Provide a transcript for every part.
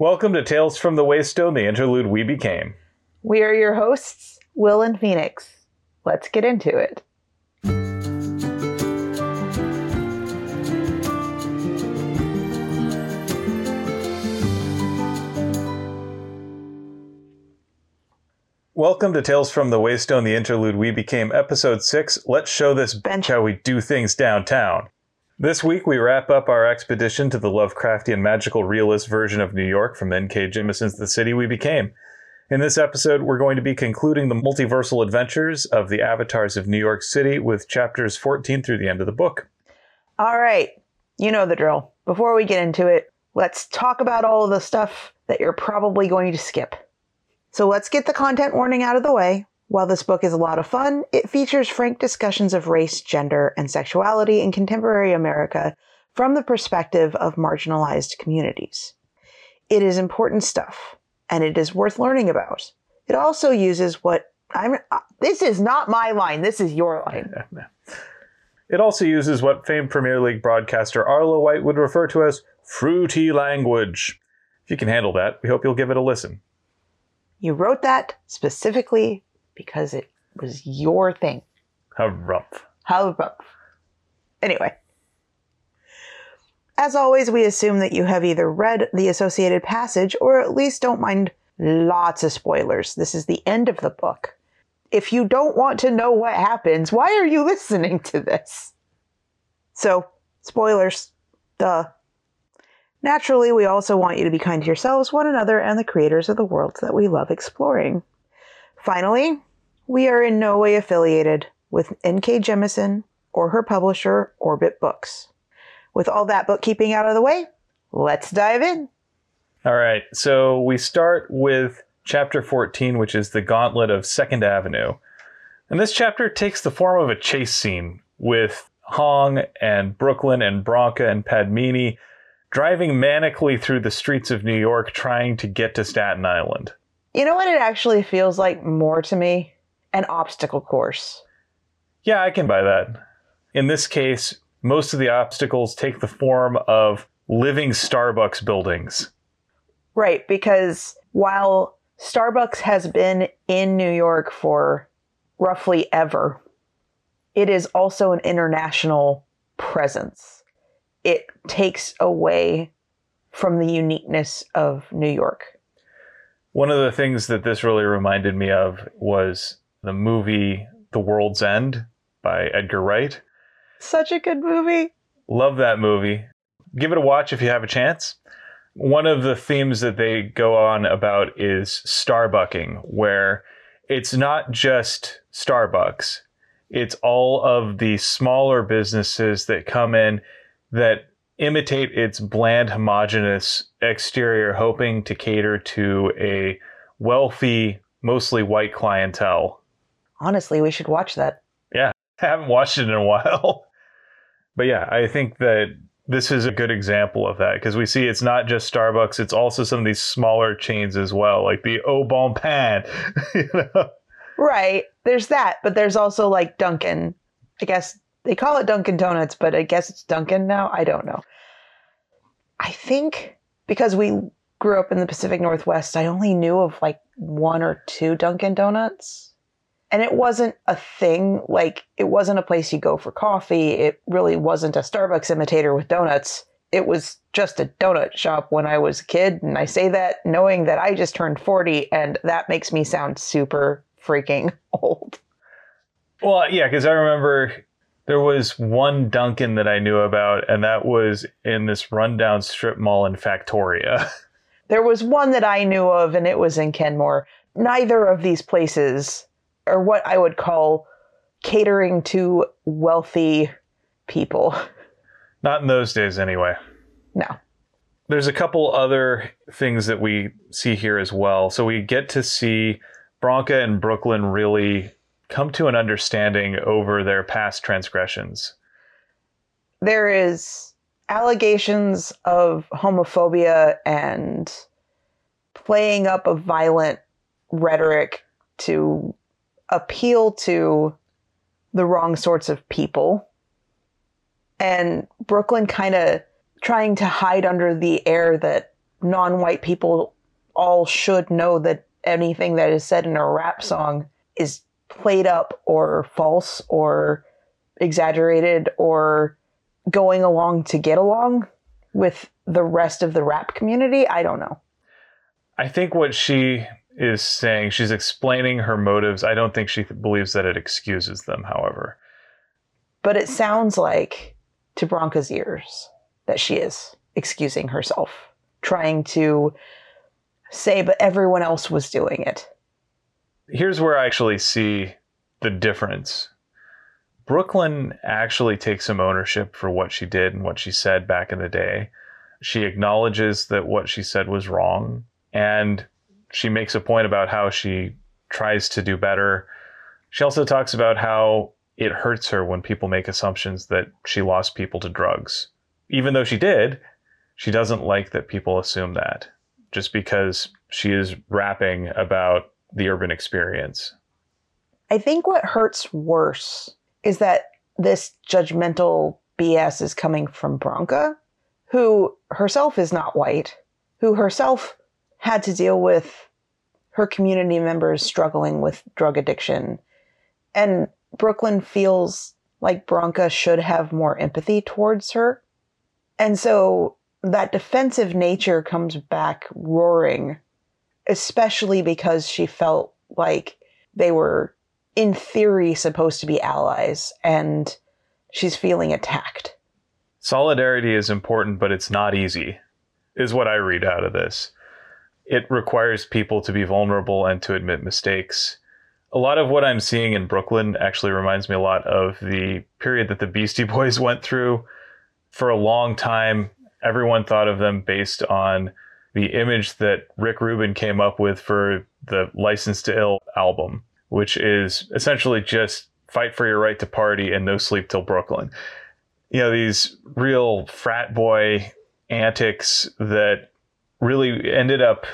Welcome to Tales from the Waystone, the interlude we became. We are your hosts, Will and Phoenix. Let's get into it. Welcome to Tales from the Waystone, the interlude we became, episode 6. Let's show this bench how we do things downtown. This week, we wrap up our expedition to the Lovecraftian magical realist version of New York from N.K. Jemisin's The City We Became. In this episode, we're going to be concluding the multiversal adventures of the avatars of New York City with chapters 14 through the end of the book. All right, you know the drill. Before we get into it, let's talk about all of the stuff that you're probably going to skip. So let's get the content warning out of the way. While this book is a lot of fun, it features frank discussions of race, gender, and sexuality in contemporary America from the perspective of marginalized communities. It is important stuff, and it is worth learning about. It also uses what I'm. Uh, this is not my line. This is your line. It also uses what famed Premier League broadcaster Arlo White would refer to as fruity language. If you can handle that, we hope you'll give it a listen. You wrote that specifically because it was your thing. How rough. How rough. Anyway. As always, we assume that you have either read the associated passage or at least don't mind lots of spoilers. This is the end of the book. If you don't want to know what happens, why are you listening to this? So, spoilers. Duh. Naturally, we also want you to be kind to yourselves, one another, and the creators of the worlds that we love exploring. Finally, we are in no way affiliated with N.K. Jemisin or her publisher, Orbit Books. With all that bookkeeping out of the way, let's dive in. All right, so we start with chapter 14, which is the Gauntlet of Second Avenue. And this chapter takes the form of a chase scene with Hong and Brooklyn and Bronca and Padmini driving manically through the streets of New York trying to get to Staten Island. You know what it actually feels like more to me? An obstacle course. Yeah, I can buy that. In this case, most of the obstacles take the form of living Starbucks buildings. Right, because while Starbucks has been in New York for roughly ever, it is also an international presence it takes away from the uniqueness of New York. One of the things that this really reminded me of was the movie The World's End by Edgar Wright. Such a good movie. Love that movie. Give it a watch if you have a chance. One of the themes that they go on about is Starbucking, where it's not just Starbucks, it's all of the smaller businesses that come in that imitate its bland, homogenous exterior, hoping to cater to a wealthy, mostly white clientele. Honestly, we should watch that. Yeah, I haven't watched it in a while. but yeah, I think that this is a good example of that because we see it's not just Starbucks, it's also some of these smaller chains as well, like the Au Bon Pain. you know? Right. There's that, but there's also like Dunkin'. I guess they call it Dunkin' Donuts, but I guess it's Dunkin' now. I don't know. I think because we grew up in the Pacific Northwest, I only knew of like one or two Dunkin' Donuts. And it wasn't a thing, like, it wasn't a place you go for coffee. It really wasn't a Starbucks imitator with donuts. It was just a donut shop when I was a kid. And I say that knowing that I just turned 40, and that makes me sound super freaking old. Well, yeah, because I remember there was one Dunkin' that I knew about, and that was in this rundown strip mall in Factoria. There was one that I knew of, and it was in Kenmore. Neither of these places are what I would call catering to wealthy people. Not in those days, anyway. No. There's a couple other things that we see here as well. So we get to see Bronca and Brooklyn really come to an understanding over their past transgressions. There is allegations of homophobia and playing up of violent rhetoric to appeal to the wrong sorts of people. And Brooklyn kind of trying to hide under the air that non white people all should know that anything that is said in a rap song is played up or false or exaggerated or going along to get along with the rest of the rap community. I don't know. I think what she is saying, she's explaining her motives. I don't think she believes that it excuses them, however. But it sounds like to Bronca's ears that she is excusing herself, trying to say, but everyone else was doing it. Here's where I actually see the difference. Brooklyn actually takes some ownership for what she did and what she said back in the day. She acknowledges that what she said was wrong and she makes a point about how she tries to do better. She also talks about how it hurts her when people make assumptions that she lost people to drugs. Even though she did, she doesn't like that people assume that just because she is rapping about the urban experience. I think what hurts worse is that this judgmental BS is coming from Bronca, who herself is not white, who herself had to deal with her community members struggling with drug addiction. And Brooklyn feels like Bronca should have more empathy towards her. And so that defensive nature comes back roaring, especially because she felt like they were, in theory, supposed to be allies, and she's feeling attacked. Solidarity is important, but it's not easy, is what I read out of this. It requires people to be vulnerable and to admit mistakes. A lot of what I'm seeing in Brooklyn actually reminds me a lot of the period that the Beastie Boys went through. For a long time, everyone thought of them based on the image that Rick Rubin came up with for the License to Ill album, which is essentially just fight for your right to party and no sleep till Brooklyn. You know, these real frat boy antics that really ended up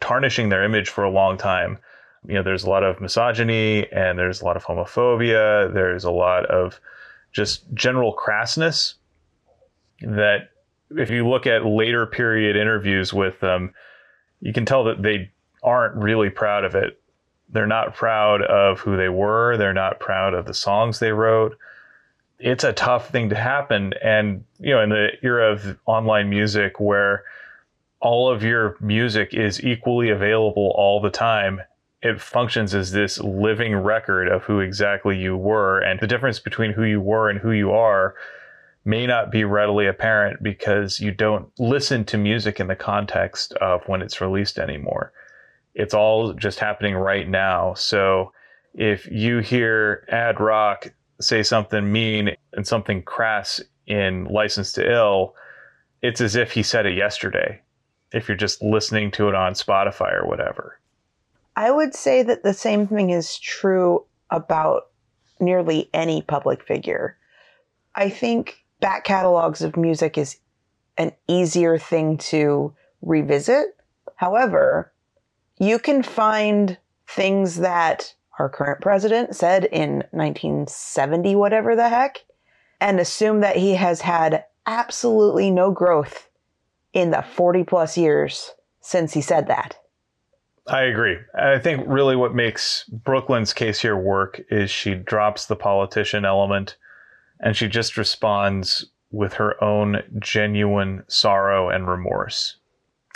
tarnishing their image for a long time. You know, there's a lot of misogyny and there's a lot of homophobia. There's a lot of just general crassness that if you look at later period interviews with them, you can tell that they aren't really proud of it. They're not proud of who they were. They're not proud of the songs they wrote. It's a tough thing to happen. And, you know, in the era of online music where all of your music is equally available all the time, it functions as this living record of who exactly you were. And the difference between who you were and who you are may not be readily apparent because you don't listen to music in the context of when it's released anymore. It's all just happening right now. So if you hear Ad Rock say something mean and something crass in License to Ill, it's as if he said it yesterday. If you're just listening to it on Spotify or whatever. I would say that the same thing is true about nearly any public figure. I think back catalogs of music is an easier thing to revisit. However, you can find things that our current president said in 1970, whatever the heck, and assume that he has had absolutely no growth in the 40 plus years since he said that. I agree. I think really what makes Brooklyn's case here work is she drops the politician element and she just responds with her own genuine sorrow and remorse.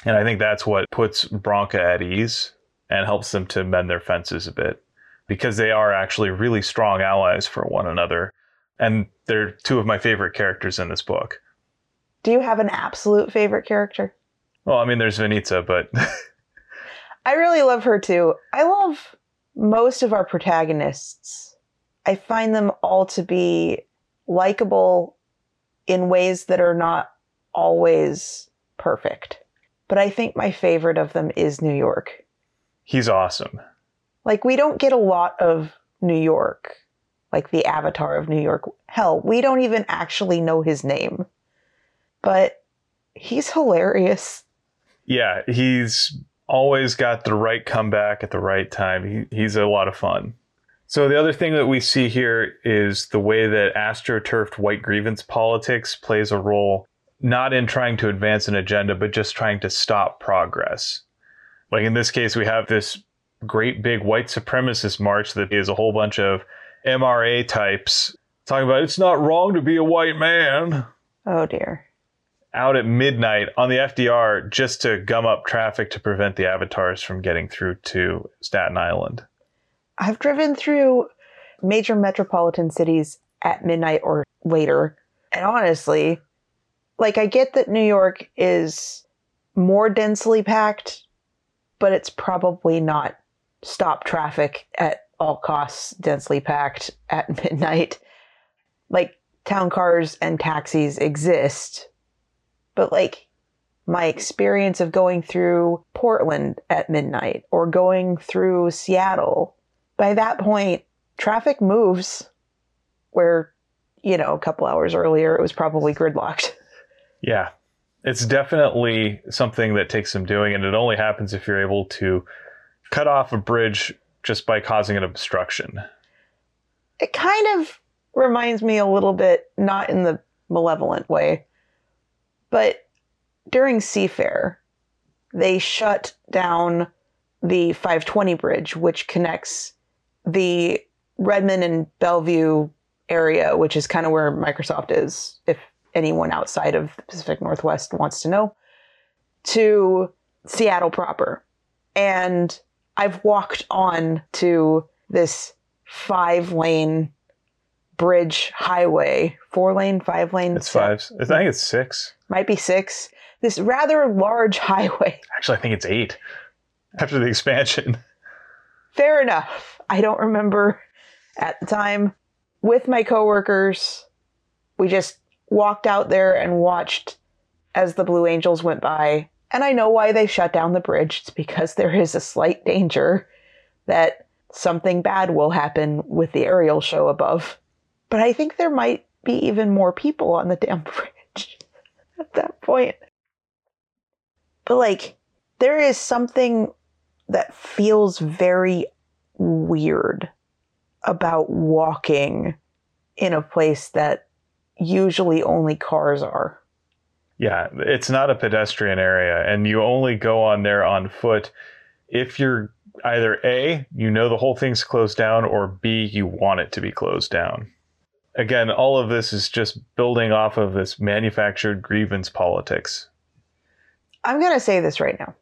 And I think that's what puts Bronca at ease and helps them to mend their fences a bit because they are actually really strong allies for one another. And they're two of my favorite characters in this book. Do you have an absolute favorite character? Well, I mean, there's Vanita, but. I really love her too. I love most of our protagonists. I find them all to be likable in ways that are not always perfect. But I think my favorite of them is New York. He's awesome. Like, we don't get a lot of New York, like the avatar of New York. Hell, we don't even actually know his name. But he's hilarious. Yeah, he's always got the right comeback at the right time. He, he's a lot of fun. So the other thing that we see here is the way that astroturfed white grievance politics plays a role. not in trying to advance an agenda, but just trying to stop progress. Like in this case, we have this great big white supremacist march that is a whole bunch of MRA types talking about it's not wrong to be a white man Oh dear. Out at midnight on the FDR just to gum up traffic to prevent the avatars from getting through to Staten Island. I've driven through major metropolitan cities at midnight or later, and honestly, like I get that New York is more densely packed, but it's probably not stop traffic at all costs densely packed at midnight. Like town cars and taxis exist, but like my experience of going through Portland at midnight or going through Seattle, by that point, traffic moves where, you know, a couple hours earlier it was probably gridlocked. Yeah. It's definitely something that takes some doing, and it only happens if you're able to cut off a bridge just by causing an obstruction. It kind of reminds me a little bit, not in the malevolent way, but during Seafair, they shut down the 520 bridge, which connects the Redmond and Bellevue area, which is kind of where Microsoft is, if anyone outside of the Pacific Northwest wants to know, to Seattle proper. And I've walked on to this five lane bridge highway, four lane, five lane. It's five. I think it's six. Might be six. This rather large highway. Actually, I think it's eight after the expansion. Fair enough. I don't remember at the time. With my coworkers, we just walked out there and watched as the Blue Angels went by. And I know why they shut down the bridge. It's because there is a slight danger that something bad will happen with the aerial show above. But I think there might be even more people on the damn bridge at that point. But like, there is something that feels very weird about walking in a place that usually only cars are. Yeah, it's not a pedestrian area, and you only go on there on foot if you're either A, you know the whole thing's closed down, or B, you want it to be closed down. Again, all of this is just building off of this manufactured grievance politics. I'm going to say this right now.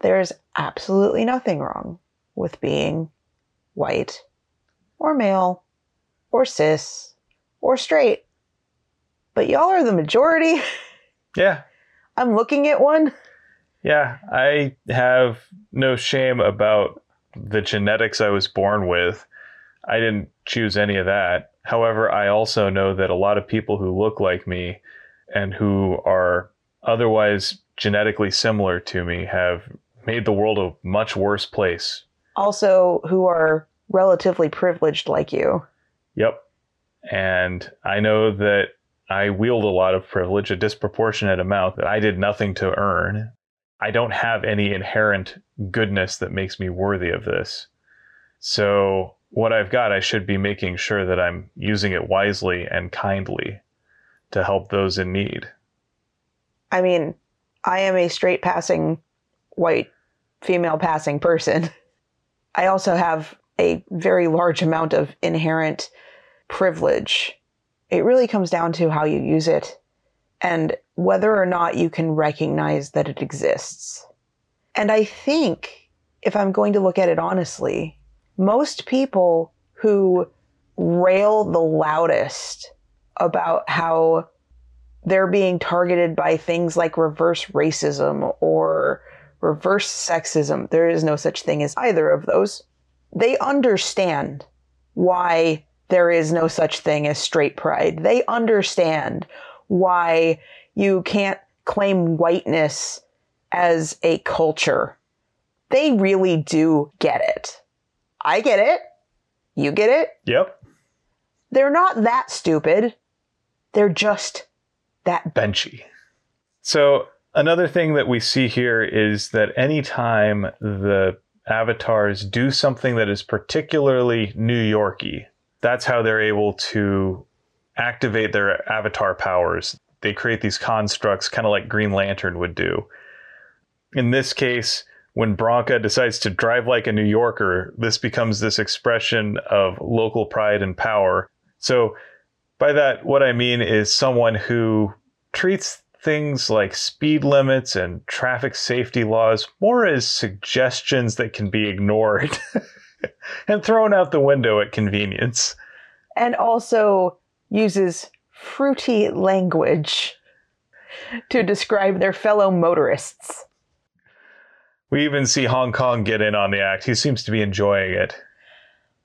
There's absolutely nothing wrong with being white or male or cis or straight. But y'all are the majority. Yeah, I'm looking at one. yeah, I have no shame about the genetics I was born with. I didn't choose any of that. However, I also know that a lot of people who look like me and who are otherwise genetically similar to me have made the world a much worse place. Also, who are relatively privileged like you. Yep. And I know that I wield a lot of privilege, a disproportionate amount that I did nothing to earn. I don't have any inherent goodness that makes me worthy of this. So, what I've got, I should be making sure that I'm using it wisely and kindly to help those in need. I mean, I am a straight passing white female passing person. I also have a very large amount of inherent privilege. It really comes down to how you use it and whether or not you can recognize that it exists. And I think, if I'm going to look at it honestly, most people who rail the loudest about how they're being targeted by things like reverse racism or reverse sexism. There is no such thing as either of those. They understand why there is no such thing as straight pride. They understand why you can't claim whiteness as a culture. They really do get it. I get it. You get it. Yep. They're not that stupid. They're just that Benchy. So, another thing that we see here is that anytime the avatars do something that is particularly New Yorky, that's how they're able to activate their avatar powers. they create these constructs kind of like Green Lantern would do. In this case, when Bronca decides to drive like a New Yorker, this becomes this expression of local pride and power. So, by that, what I mean is someone who treats things like speed limits and traffic safety laws more as suggestions that can be ignored and thrown out the window at convenience. And also uses fruity language to describe their fellow motorists. We even see Hong Kong get in on the act. He seems to be enjoying it.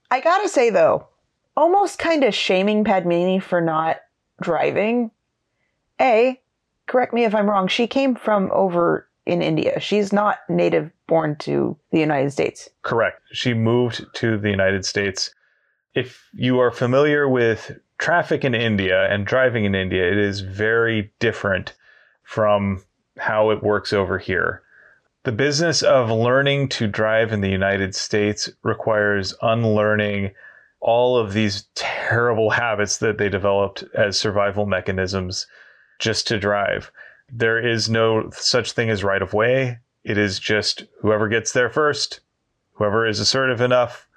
I gotta say, though, almost kind of shaming Padmini for not driving. A, correct me if I'm wrong, she came from over in India. She's not native born to the United States. Correct. She moved to the United States. If you are familiar with traffic in India and driving in India, it is very different from how it works over here. The business of learning to drive in the United States requires unlearning all of these terrible habits that they developed as survival mechanisms just to drive. There is no such thing as right of way. It is just whoever gets there first, whoever is assertive enough,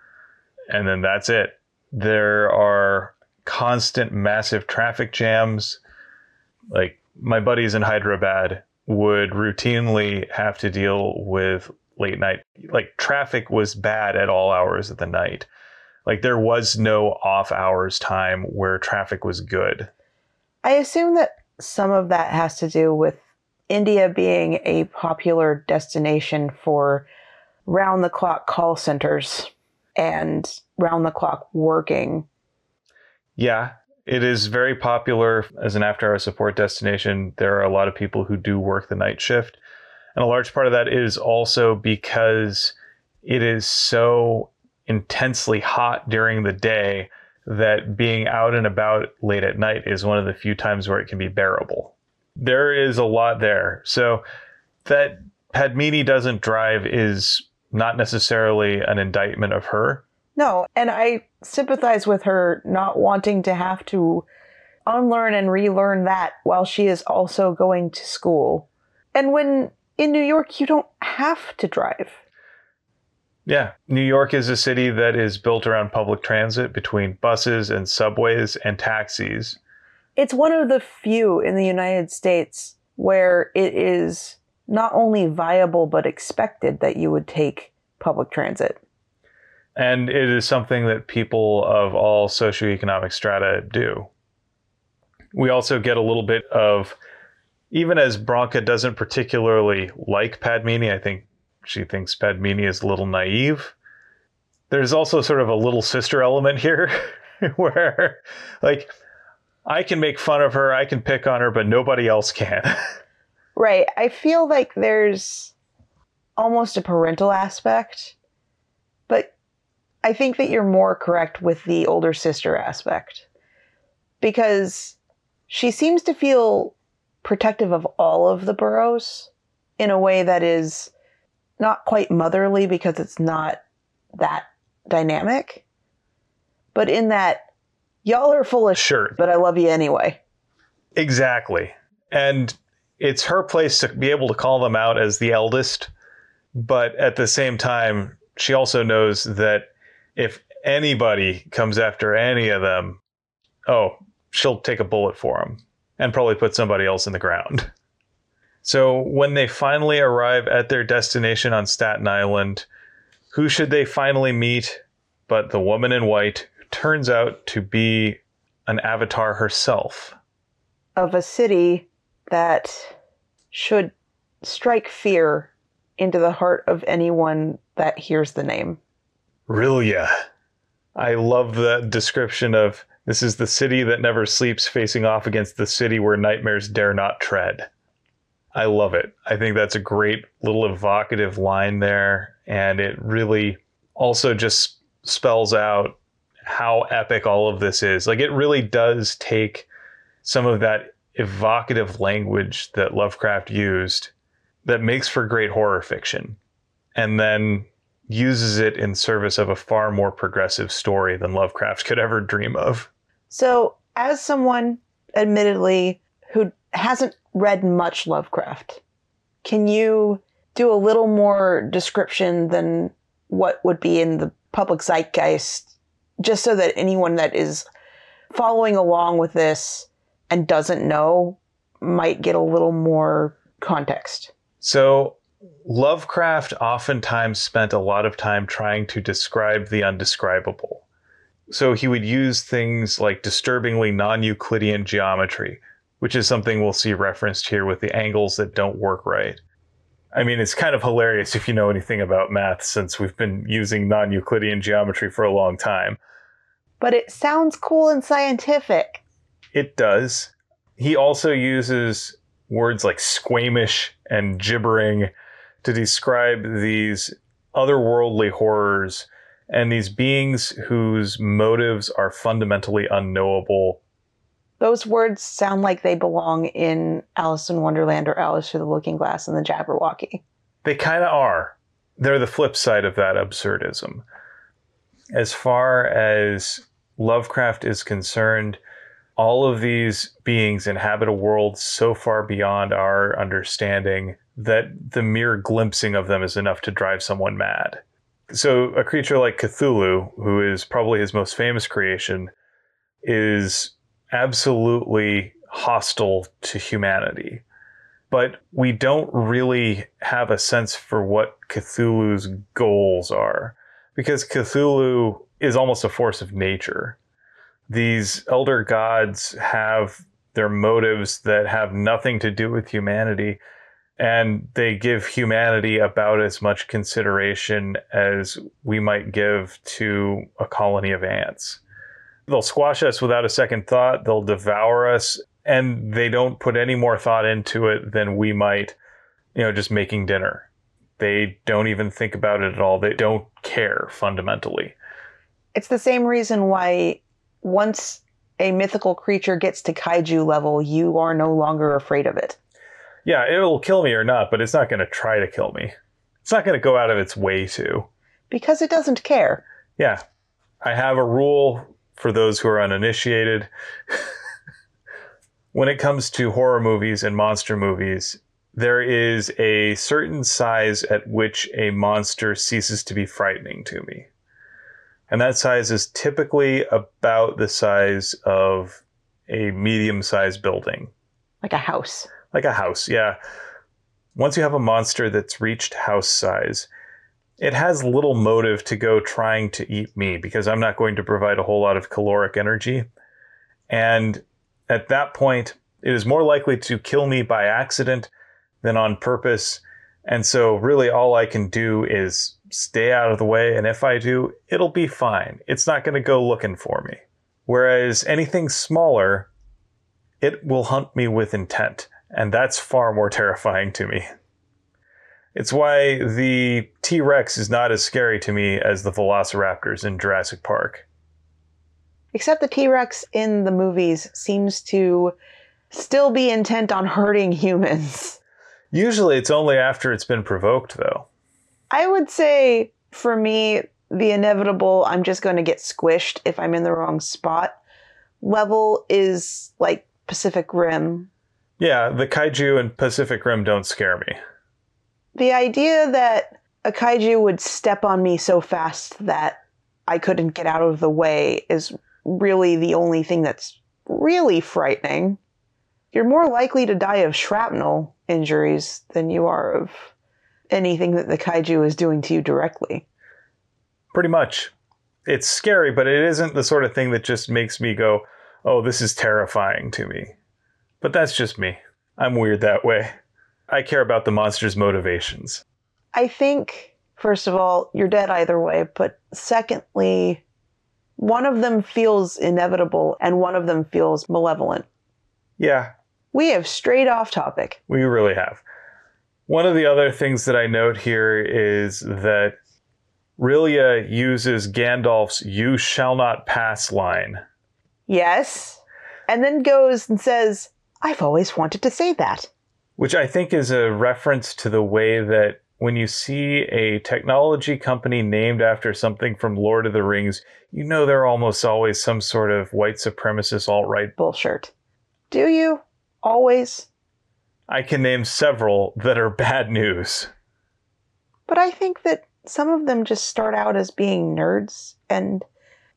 and then that's it. There are constant massive traffic jams. Like my buddies in Hyderabad would routinely have to deal with late night. Like traffic was bad at all hours of the night. Like there was no off hours time where traffic was good. I assume that some of that has to do with India being a popular destination for round the clock call centers and round the clock working. Yeah, it is very popular as an after hour support destination. There are a lot of people who do work the night shift. And a large part of that is also because it is so intensely hot during the day that being out and about late at night is one of the few times where it can be bearable. There is a lot there. So that Padmini doesn't drive is not necessarily an indictment of her. No, and I sympathize with her not wanting to have to unlearn and relearn that while she is also going to school. And when in New York, you don't have to drive. Yeah, New York is a city that is built around public transit between buses and subways and taxis. It's one of the few in the United States where it is not only viable but expected that you would take public transit. And it is something that people of all socioeconomic strata do. We also get a little bit of, even as Bronca doesn't particularly like Padmini, I think she thinks Padmini is a little naive. There's also sort of a little sister element here where, like, I can make fun of her, I can pick on her, but nobody else can. right. I feel like there's almost a parental aspect, I think that you're more correct with the older sister aspect because she seems to feel protective of all of the boroughs in a way that is not quite motherly because it's not that dynamic, but in that y'all are full of sure, but I love you anyway. Exactly. And it's her place to be able to call them out as the eldest, but at the same time, she also knows that if anybody comes after any of them, oh, she'll take a bullet for them and probably put somebody else in the ground. So when they finally arrive at their destination on Staten Island, who should they finally meet but the woman in white, who turns out to be an avatar herself? Of a city that should strike fear into the heart of anyone that hears the name. R'lyeh. I love that description of this is the city that never sleeps facing off against the city where nightmares dare not tread. I love it. I think that's a great little evocative line there. And it really also just spells out how epic all of this is. Like, it really does take some of that evocative language that Lovecraft used that makes for great horror fiction and then uses it in service of a far more progressive story than Lovecraft could ever dream of. So, as someone admittedly who hasn't read much Lovecraft, can you do a little more description than what would be in the public zeitgeist, just so that anyone that is following along with this and doesn't know might get a little more context? So, Lovecraft oftentimes spent a lot of time trying to describe the undescribable. So, he would use things like disturbingly non Euclidean geometry, which is something we'll see referenced here with the angles that don't work right. I mean, it's kind of hilarious if you know anything about math since we've been using non Euclidean geometry for a long time. But it sounds cool and scientific. It does. He also uses words like squamish and gibbering to describe these otherworldly horrors and these beings whose motives are fundamentally unknowable. Those words sound like they belong in Alice in Wonderland or Alice Through the Looking Glass and the Jabberwocky. They kind of are. They're the flip side of that absurdism. As far as Lovecraft is concerned, all of these beings inhabit a world so far beyond our understanding that the mere glimpsing of them is enough to drive someone mad. So, a creature like Cthulhu, who is probably his most famous creation, is absolutely hostile to humanity. But we don't really have a sense for what Cthulhu's goals are, because Cthulhu is almost a force of nature these elder gods have their motives that have nothing to do with humanity and they give humanity about as much consideration as we might give to a colony of ants. They'll squash us without a second thought, they'll devour us, and they don't put any more thought into it than we might, you know, just making dinner. They don't even think about it at all. They don't care fundamentally. It's the same reason why once a mythical creature gets to kaiju level, you are no longer afraid of it. Yeah, it'll kill me or not, but it's not going to try to kill me. It's not going to go out of its way to. Because it doesn't care. Yeah. I have a rule for those who are uninitiated. when it comes to horror movies and monster movies, there is a certain size at which a monster ceases to be frightening to me and that size is typically about the size of a medium sized building. Like a house. Like a house, yeah. Once you have a monster that's reached house size, it has little motive to go trying to eat me because I'm not going to provide a whole lot of caloric energy. And at that point, it is more likely to kill me by accident than on purpose. And so, really, all I can do is stay out of the way, and if I do, it'll be fine. It's not going to go looking for me. Whereas anything smaller, it will hunt me with intent, and that's far more terrifying to me. It's why the T Rex is not as scary to me as the velociraptors in Jurassic Park. Except the T Rex in the movies seems to still be intent on hurting humans. Usually it's only after it's been provoked, though. I would say for me, the inevitable, I'm just going to get squished if I'm in the wrong spot level is like Pacific Rim. Yeah, the kaiju and Pacific Rim don't scare me. The idea that a kaiju would step on me so fast that I couldn't get out of the way is really the only thing that's really frightening. You're more likely to die of shrapnel injuries than you are of anything that the kaiju is doing to you directly. Pretty much. It's scary, but it isn't the sort of thing that just makes me go, oh, this is terrifying to me. But that's just me. I'm weird that way. I care about the monster's motivations. I think, first of all, you're dead either way, but secondly, one of them feels inevitable and one of them feels malevolent. Yeah. We have strayed off topic. We really have. One of the other things that I note here is that R'lyeh uses Gandalf's "You shall not pass" line. Yes. And then goes and says, I've always wanted to say that. Which I think is a reference to the way that when you see a technology company named after something from Lord of the Rings, you know they're almost always some sort of white supremacist alt right bullshit. Do you? Always. I can name several that are bad news. But I think that some of them just start out as being nerds. And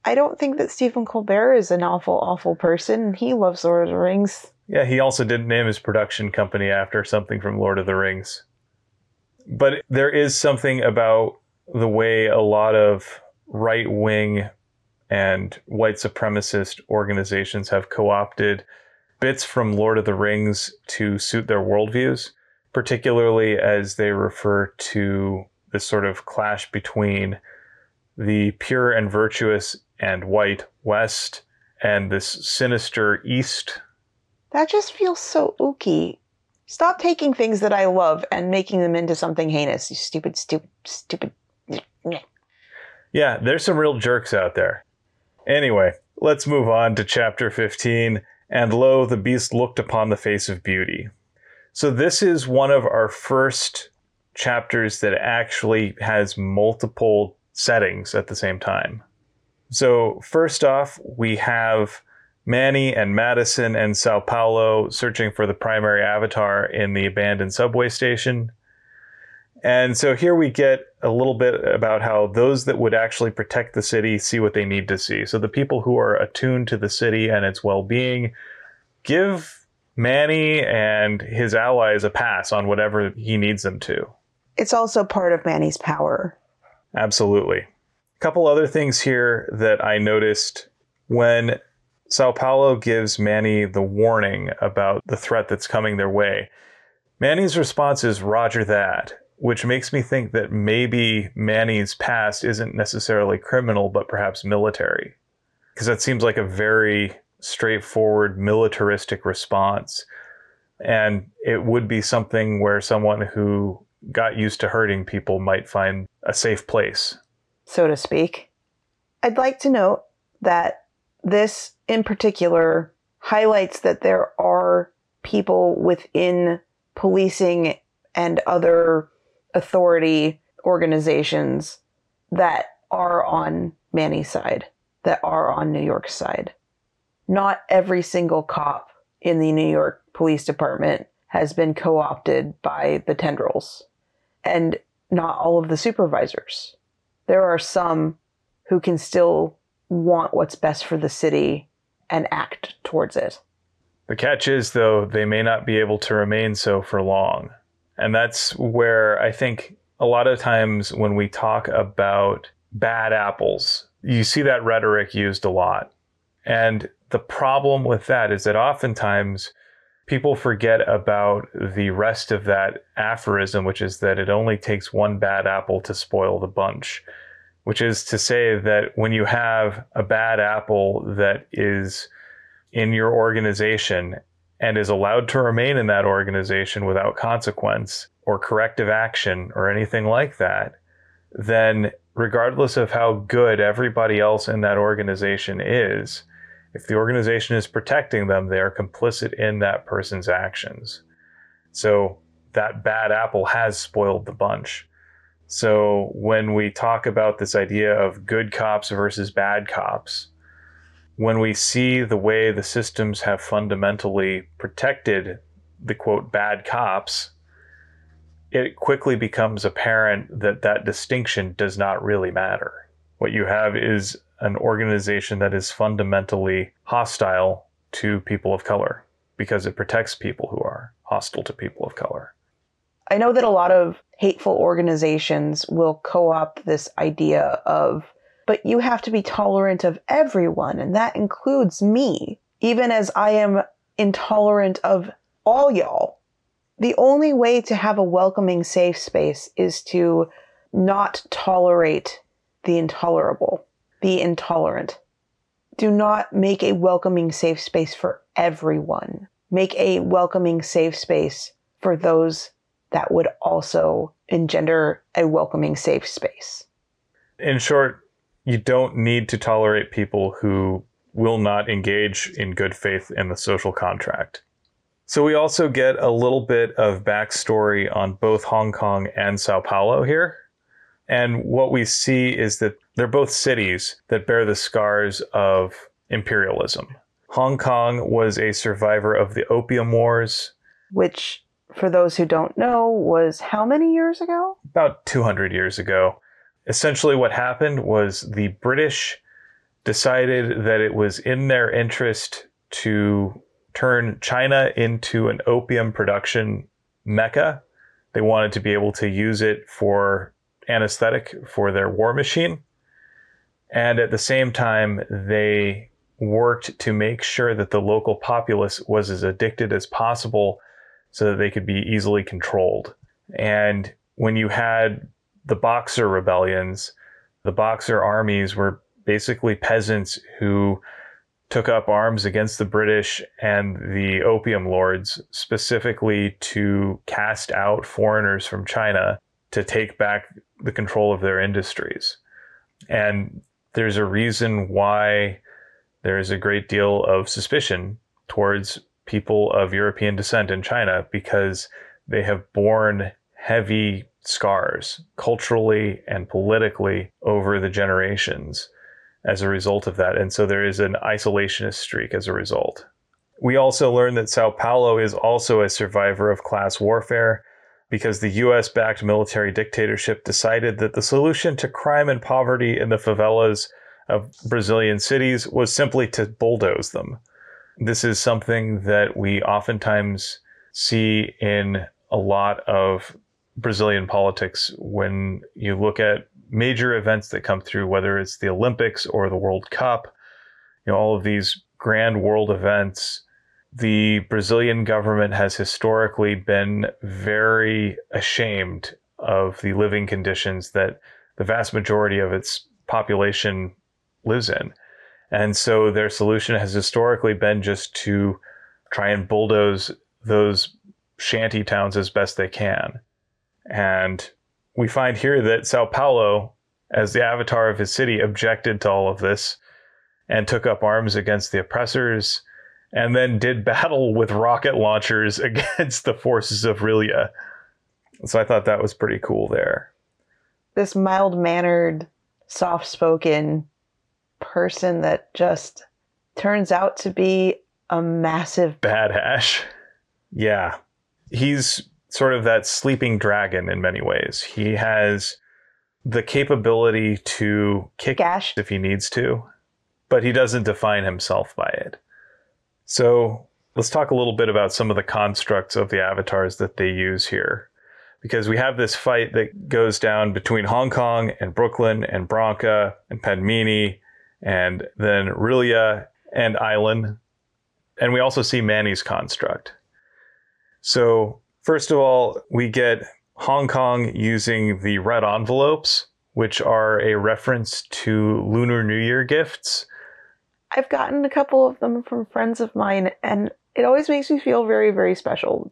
I don't think that Stephen Colbert is an awful, awful person. He loves Lord of the Rings. Yeah, he also didn't name his production company after something from Lord of the Rings. But there is something about the way a lot of right wing and white supremacist organizations have co opted bits from Lord of the Rings to suit their worldviews, particularly as they refer to this sort of clash between the pure and virtuous and white West and this sinister East. That just feels so ooky. Stop taking things that I love and making them into something heinous. You stupid, stupid, stupid. Yeah, there's some real jerks out there. Anyway, let's move on to chapter 15. And lo, the beast looked upon the face of beauty. So, this is one of our first chapters that actually has multiple settings at the same time. So, first off, we have Manny and Madison and Sao Paulo searching for the primary avatar in the abandoned subway station. And so here we get a little bit about how those that would actually protect the city see what they need to see. So the people who are attuned to the city and its well being give Manny and his allies a pass on whatever he needs them to. It's also part of Manny's power. Absolutely. A couple other things here that I noticed when Sao Paulo gives Manny the warning about the threat that's coming their way. Manny's response is Roger that which makes me think that maybe Manny's past isn't necessarily criminal, but perhaps military. Because that seems like a very straightforward militaristic response. And it would be something where someone who got used to hurting people might find a safe place. So to speak. I'd like to note that this in particular highlights that there are people within policing and other authority organizations that are on Manny's side, that are on New York's side. Not every single cop in the New York Police Department has been co opted by the tendrils, and not all of the supervisors. There are some who can still want what's best for the city and act towards it. The catch is, though, they may not be able to remain so for long. And that's where I think a lot of times when we talk about bad apples, you see that rhetoric used a lot. And the problem with that is that oftentimes people forget about the rest of that aphorism, which is that it only takes one bad apple to spoil the bunch, which is to say that when you have a bad apple that is in your organization and is allowed to remain in that organization without consequence or corrective action or anything like that, then regardless of how good everybody else in that organization is, if the organization is protecting them, they are complicit in that person's actions. So that bad apple has spoiled the bunch. So when we talk about this idea of good cops versus bad cops, when we see the way the systems have fundamentally protected the quote bad cops, it quickly becomes apparent that that distinction does not really matter. What you have is an organization that is fundamentally hostile to people of color because it protects people who are hostile to people of color. I know that a lot of hateful organizations will co opt this idea of but you have to be tolerant of everyone, and that includes me, even as I am intolerant of all y'all. The only way to have a welcoming, safe space is to not tolerate the intolerable, the intolerant. Do not make a welcoming, safe space for everyone. Make a welcoming, safe space for those that would also engender a welcoming, safe space. In short, you don't need to tolerate people who will not engage in good faith in the social contract. So we also get a little bit of backstory on both Hong Kong and Sao Paulo here. And what we see is that they're both cities that bear the scars of imperialism. Hong Kong was a survivor of the Opium Wars Which, for those who don't know, was how many years ago? about 200 years ago. Essentially, what happened was the British decided that it was in their interest to turn China into an opium production mecca. They wanted to be able to use it for anesthetic for their war machine. And at the same time, they worked to make sure that the local populace was as addicted as possible so that they could be easily controlled. And when you had the Boxer rebellions, the Boxer armies were basically peasants who took up arms against the British and the opium lords, specifically to cast out foreigners from China to take back the control of their industries. And there's a reason why there's a great deal of suspicion towards people of European descent in China because they have borne heavy scars culturally and politically over the generations as a result of that. And so there is an isolationist streak as a result. We also learned that Sao Paulo is also a survivor of class warfare because the US backed military dictatorship decided that the solution to crime and poverty in the favelas of Brazilian cities was simply to bulldoze them. This is something that we oftentimes see in a lot of Brazilian politics when you look at major events that come through, whether it's the Olympics or the World Cup, you know, all of these grand world events. The Brazilian government has historically been very ashamed of the living conditions that the vast majority of its population lives in. And so their solution has historically been just to try and bulldoze those shanty towns as best they can. And we find here that Sao Paulo, as the avatar of his city, objected to all of this and took up arms against the oppressors and then did battle with rocket launchers against the forces of R'lyeh. So I thought that was pretty cool there. This mild mannered, soft spoken person that just turns out to be a massive Bad Hash. Yeah. He's sort of that sleeping dragon in many ways. He has the capability to kick gash. if he needs to, but he doesn't define himself by it. So let's talk a little bit about some of the constructs of the avatars that they use here. Because we have this fight that goes down between Hong Kong and Brooklyn and Bronca and Padmini and then R'lyeh and Island. And we also see Manny's construct. So, first of all, we get Hong Kong using the red envelopes, which are a reference to Lunar New Year gifts. I've gotten a couple of them from friends of mine, and it always makes me feel very, very special.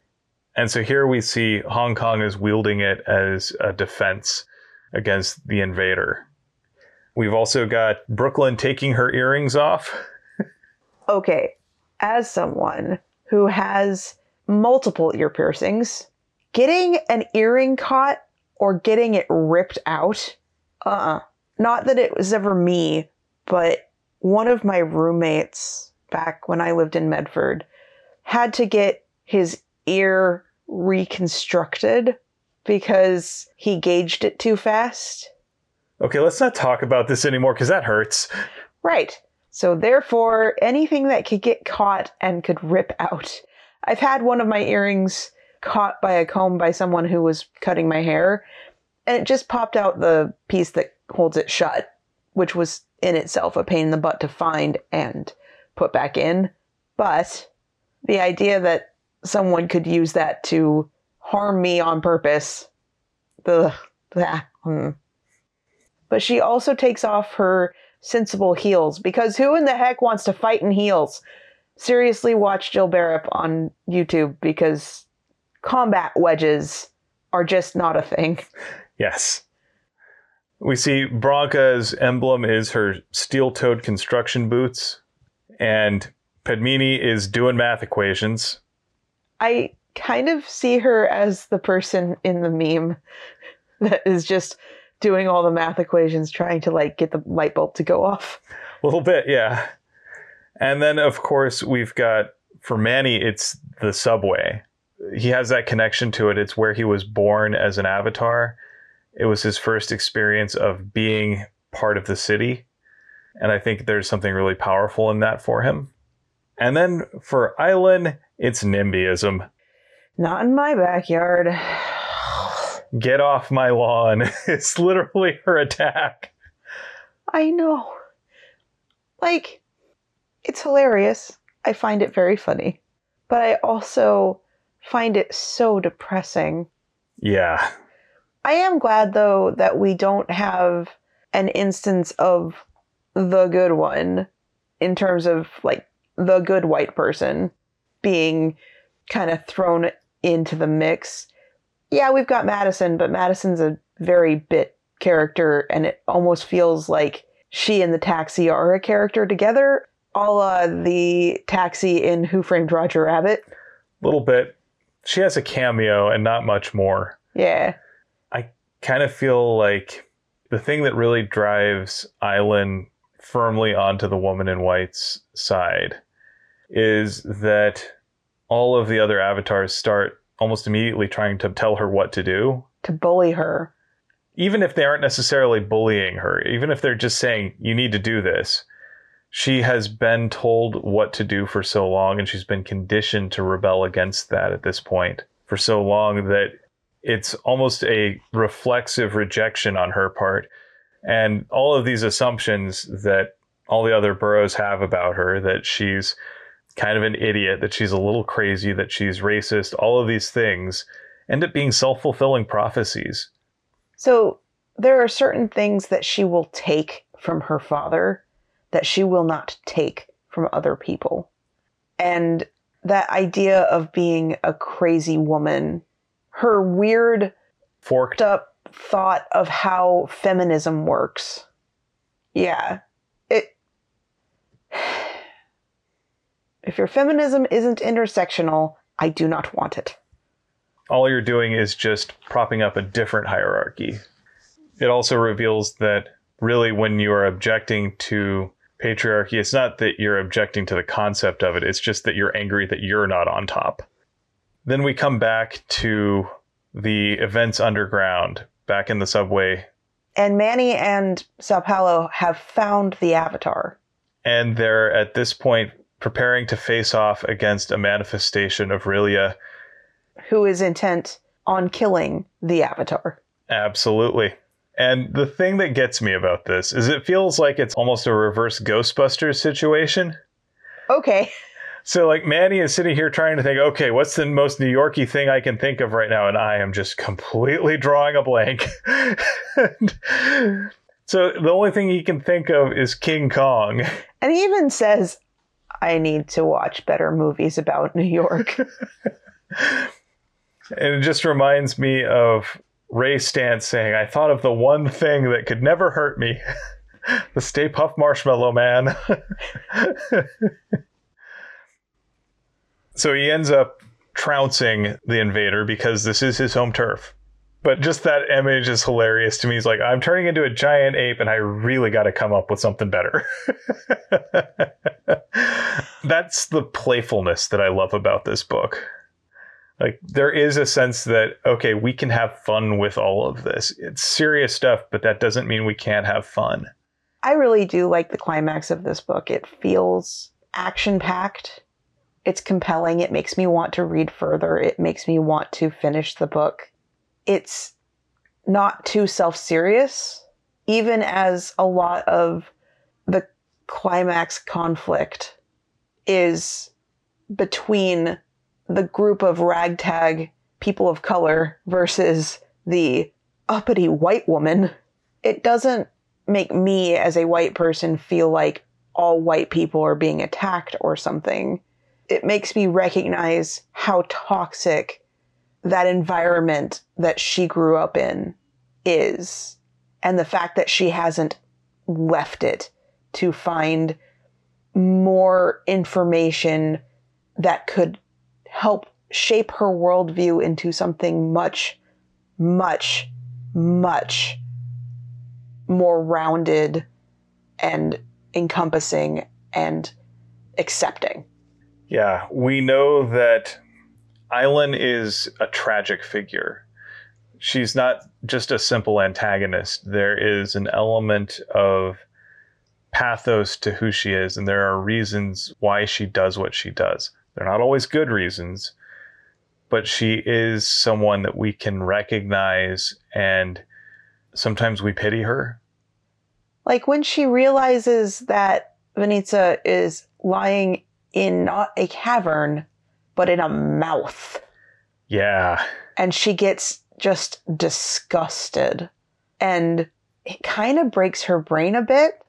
And so here we see Hong Kong is wielding it as a defense against the invader. We've also got Brooklyn taking her earrings off. Okay, as someone who has multiple ear piercings, getting an earring caught or getting it ripped out, uh uh Not that it was ever me, but one of my roommates back when I lived in Medford had to get his ear reconstructed because he gauged it too fast. Okay, let's not talk about this anymore because that hurts. Right. So therefore, anything that could get caught and could rip out. I've had one of my earrings caught by a comb by someone who was cutting my hair, and it just popped out the piece that holds it shut, which was in itself a pain in the butt to find and put back in. But the idea that someone could use that to harm me on purpose, the hmm. But she also takes off her sensible heels because who in the heck wants to fight in heels? Seriously, watch Jill Barrett on YouTube because combat wedges are just not a thing. Yes. We see Bronca's emblem is her steel toed construction boots, and Padmini is doing math equations. I kind of see her as the person in the meme that is just doing all the math equations trying to like get the light bulb to go off. A little bit, yeah. And then, of course, we've got for Manny, it's the subway. He has that connection to it. It's where he was born as an avatar. It was his first experience of being part of the city. And I think there's something really powerful in that for him. And then for Island, it's NIMBYism. Not in my backyard. Get off my lawn. It's literally her attack. I know. Like, it's hilarious. I find it very funny. But I also find it so depressing. Yeah. I am glad, though, that we don't have an instance of the good one in terms of like the good white person being kind of thrown into the mix. Yeah, we've got Madison, but Madison's a very bit character, and it almost feels like she and the taxi are a character together, a la the taxi in Who Framed Roger Rabbit. A little bit. She has a cameo and not much more. Yeah. I kind of feel like the thing that really drives Island firmly onto the woman in white's side is that all of the other avatars start almost immediately trying to tell her what to do. To bully her. Even if they aren't necessarily bullying her, even if they're just saying, you need to do this, she has been told what to do for so long and she's been conditioned to rebel against that at this point for so long that it's almost a reflexive rejection on her part. And all of these assumptions that all the other boroughs have about her that she's kind of an idiot, that she's a little crazy, that she's racist, all of these things end up being self fulfilling prophecies. So there are certain things that she will take from her father that she will not take from other people. And that idea of being a crazy woman, her weird, Forked up thought of how feminism works. Yeah. It If your feminism isn't intersectional, I do not want it. all you're doing is just propping up a different hierarchy. It also reveals that really, when you are objecting to patriarchy, it's not that you're objecting to the concept of it, it's just that you're angry that you're not on top. Then we come back to the events underground, back in the subway, And Manny and Sao Paulo have found the avatar. and they're at this point preparing to face off against a manifestation of R'lyeh. who is intent on killing the avatar. Absolutely. And the thing that gets me about this is it feels like it's almost a reverse Ghostbusters situation. Okay. So, like, Manny is sitting here trying to think, okay, what's the most New Yorky thing I can think of right now? And I am just completely drawing a blank. And so, the only thing he can think of is King Kong. And he even says, I need to watch better movies about New York. And it just reminds me of Ray Stantz saying, I thought of the one thing that could never hurt me the Stay Puft Marshmallow Man. so he ends up trouncing the invader because this is his home turf. But just that image is hilarious to me. He's like, I'm turning into a giant ape and I really got to come up with something better. That's the playfulness that I love about this book. Like, there is a sense that, okay, we can have fun with all of this. It's serious stuff, but that doesn't mean we can't have fun. I really do like the climax of this book. It feels action packed. It's compelling. It makes me want to read further. It makes me want to finish the book. It's not too self serious, even as a lot of the climax conflict is between the group of ragtag people of color versus the uppity white woman. It doesn't make me as a white person feel like all white people are being attacked or something. It makes me recognize how toxic that environment that she grew up in is and the fact that she hasn't left it to find more information that could help shape her worldview into something much, much, much more rounded and encompassing and accepting. Yeah, we know that Eileen is a tragic figure. She's not just a simple antagonist. There is an element of pathos to who she is, and there are reasons why she does what she does. They're not always good reasons, but she is someone that we can recognize, and sometimes we pity her. Like when she realizes that Venitza is lying in not a cavern, but in a mouth. Yeah. And she gets just disgusted. And it kind of breaks her brain a bit.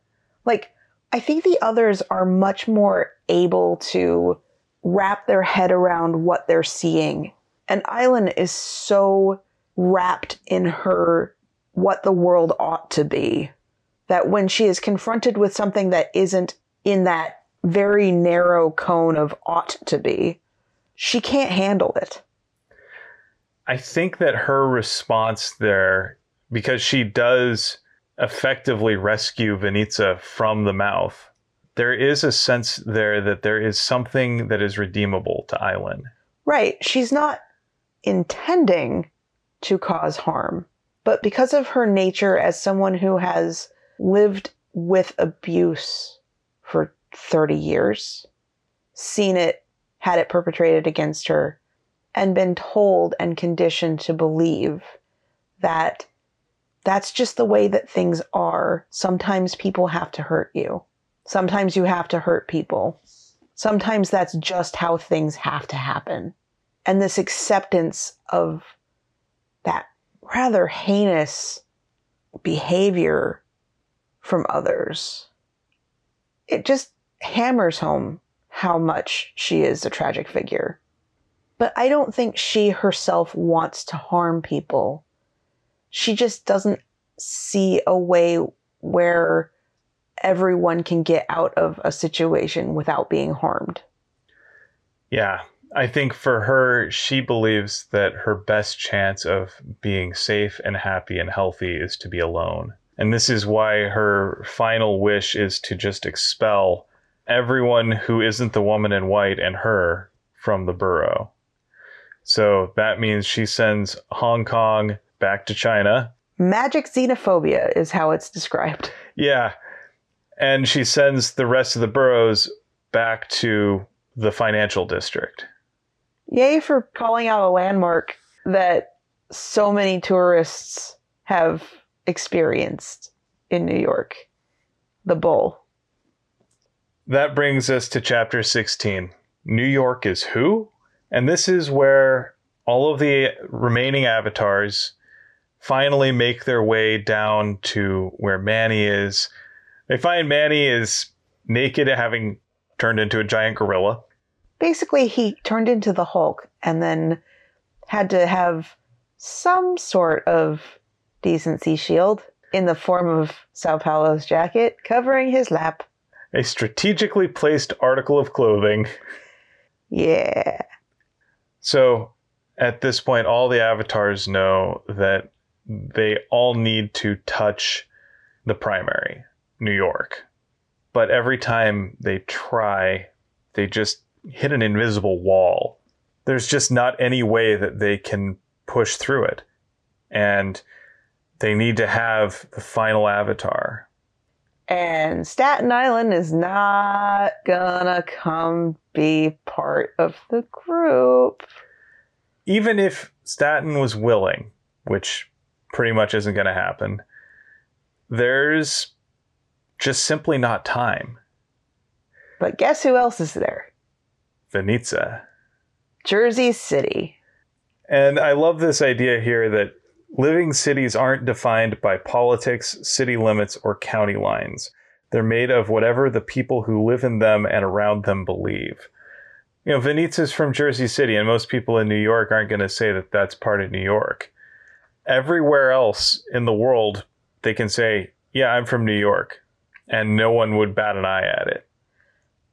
Like, I think the others are much more able to wrap their head around what they're seeing. And Island is so wrapped in her what the world ought to be that when she is confronted with something that isn't in that very narrow cone of ought to be, she can't handle it. I think that her response there, because she does effectively rescue Venitza from the mouth, there is a sense there that there is something that is redeemable to Island. Right. She's not intending to cause harm, but because of her nature as someone who has lived with abuse for 30 years, seen it, had it perpetrated against her, and been told and conditioned to believe that that's just the way that things are. Sometimes people have to hurt you. Sometimes you have to hurt people. Sometimes that's just how things have to happen. And this acceptance of that rather heinous behavior from others, it just hammers home how much she is a tragic figure. But I don't think she herself wants to harm people. She just doesn't see a way where everyone can get out of a situation without being harmed. Yeah, I think for her, she believes that her best chance of being safe and happy and healthy is to be alone. And this is why her final wish is to just expel everyone who isn't the woman in white and her from the borough. So that means she sends Hong Kong back to China. Magic xenophobia is how it's described. Yeah. And she sends the rest of the boroughs back to the financial district. Yay for calling out a landmark that so many tourists have experienced in New York the bull. That brings us to chapter 16. New York is who? And this is where all of the remaining avatars finally make their way down to where Manny is. They find Manny is naked, having turned into a giant gorilla. Basically, he turned into the Hulk and then had to have some sort of decency shield in the form of Sao Paulo's jacket covering his lap. A strategically placed article of clothing. Yeah. So at this point, all the avatars know that they all need to touch the primary, New York. But every time they try, they just hit an invisible wall. There's just not any way that they can push through it. And they need to have the final avatar. And Staten Island is not gonna come be part of the group. Even if Staten was willing, which pretty much isn't to happen, there's just simply not time. But guess who else is there? Venitza. Jersey City. And I love this idea here that living cities aren't defined by politics, city limits, or county lines. They're made of whatever the people who live in them and around them believe. You know, Venitza's from Jersey City, and most people in New York aren't going to say that that's part of New York. Everywhere else in the world, they can say, Yeah, I'm from New York, and no one would bat an eye at it.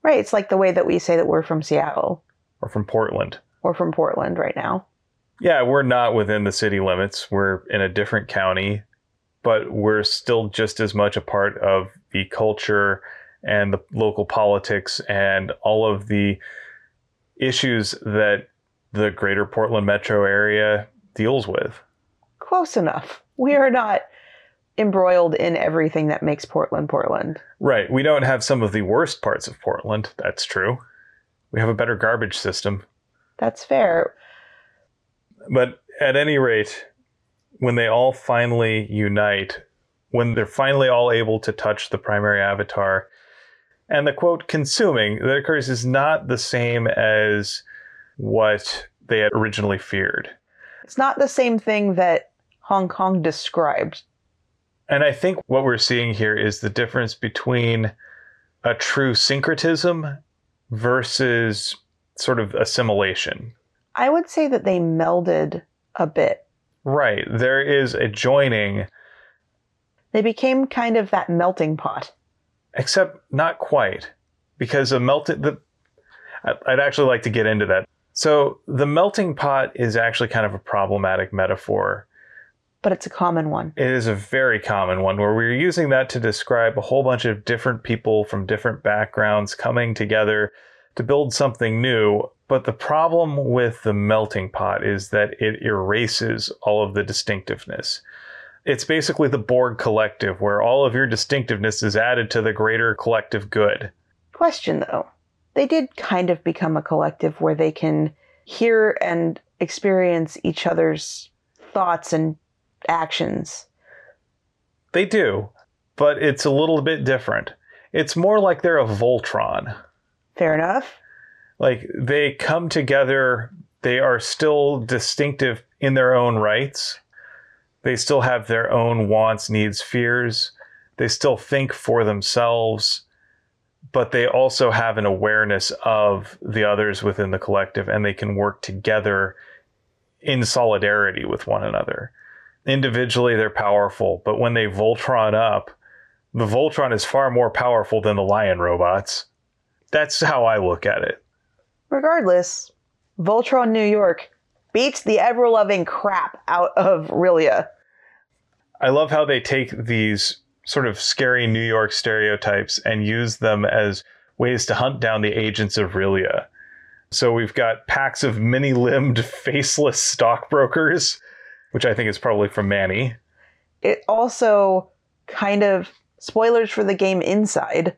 Right. It's like the way that we say that we're from Seattle Or from Portland. or from Portland right now. Yeah, we're not within the city limits. We're in a different county, but we're still just as much a part of the culture and the local politics and all of the issues that the greater Portland metro area deals with. Close enough. We are not embroiled in everything that makes Portland Portland. Right. We don't have some of the worst parts of Portland. That's true. We have a better garbage system. That's fair. But at any rate, when they all finally unite, when they're finally all able to touch the primary avatar, and the quote consuming that occurs is not the same as what they had originally feared. It's not the same thing that Hong Kong described. And I think what we're seeing here is the difference between a true syncretism versus sort of assimilation. I would say that they melded a bit. Right. There is a joining. They became kind of that melting pot. Except not quite, because a melted. The, I'd actually like to get into that. So the melting pot is actually kind of a problematic metaphor. But it's a common one. It is a very common one where we're using that to describe a whole bunch of different people from different backgrounds coming together to build something new. But the problem with the melting pot is that it erases all of the distinctiveness. It's basically the Borg collective where all of your distinctiveness is added to the greater collective good. Question though. They did kind of become a collective where they can hear and experience each other's thoughts and actions. They do, but it's a little bit different. It's more like they're a Voltron. Fair enough. Like they come together, they are still distinctive in their own rights. They still have their own wants, needs, fears. They still think for themselves, but they also have an awareness of the others within the collective and they can work together in solidarity with one another individually they're powerful, but when they Voltron up, the Voltron is far more powerful than the Lion robots. That's how I look at it. Regardless, Voltron New York beats the ever loving crap out of R'lyeh. I love how they take these sort of scary New York stereotypes and use them as ways to hunt down the agents of R'lyeh. So we've got packs of many limbed, faceless stockbrokers which I think is probably from Manny. It also kind of spoilers for the game Inside,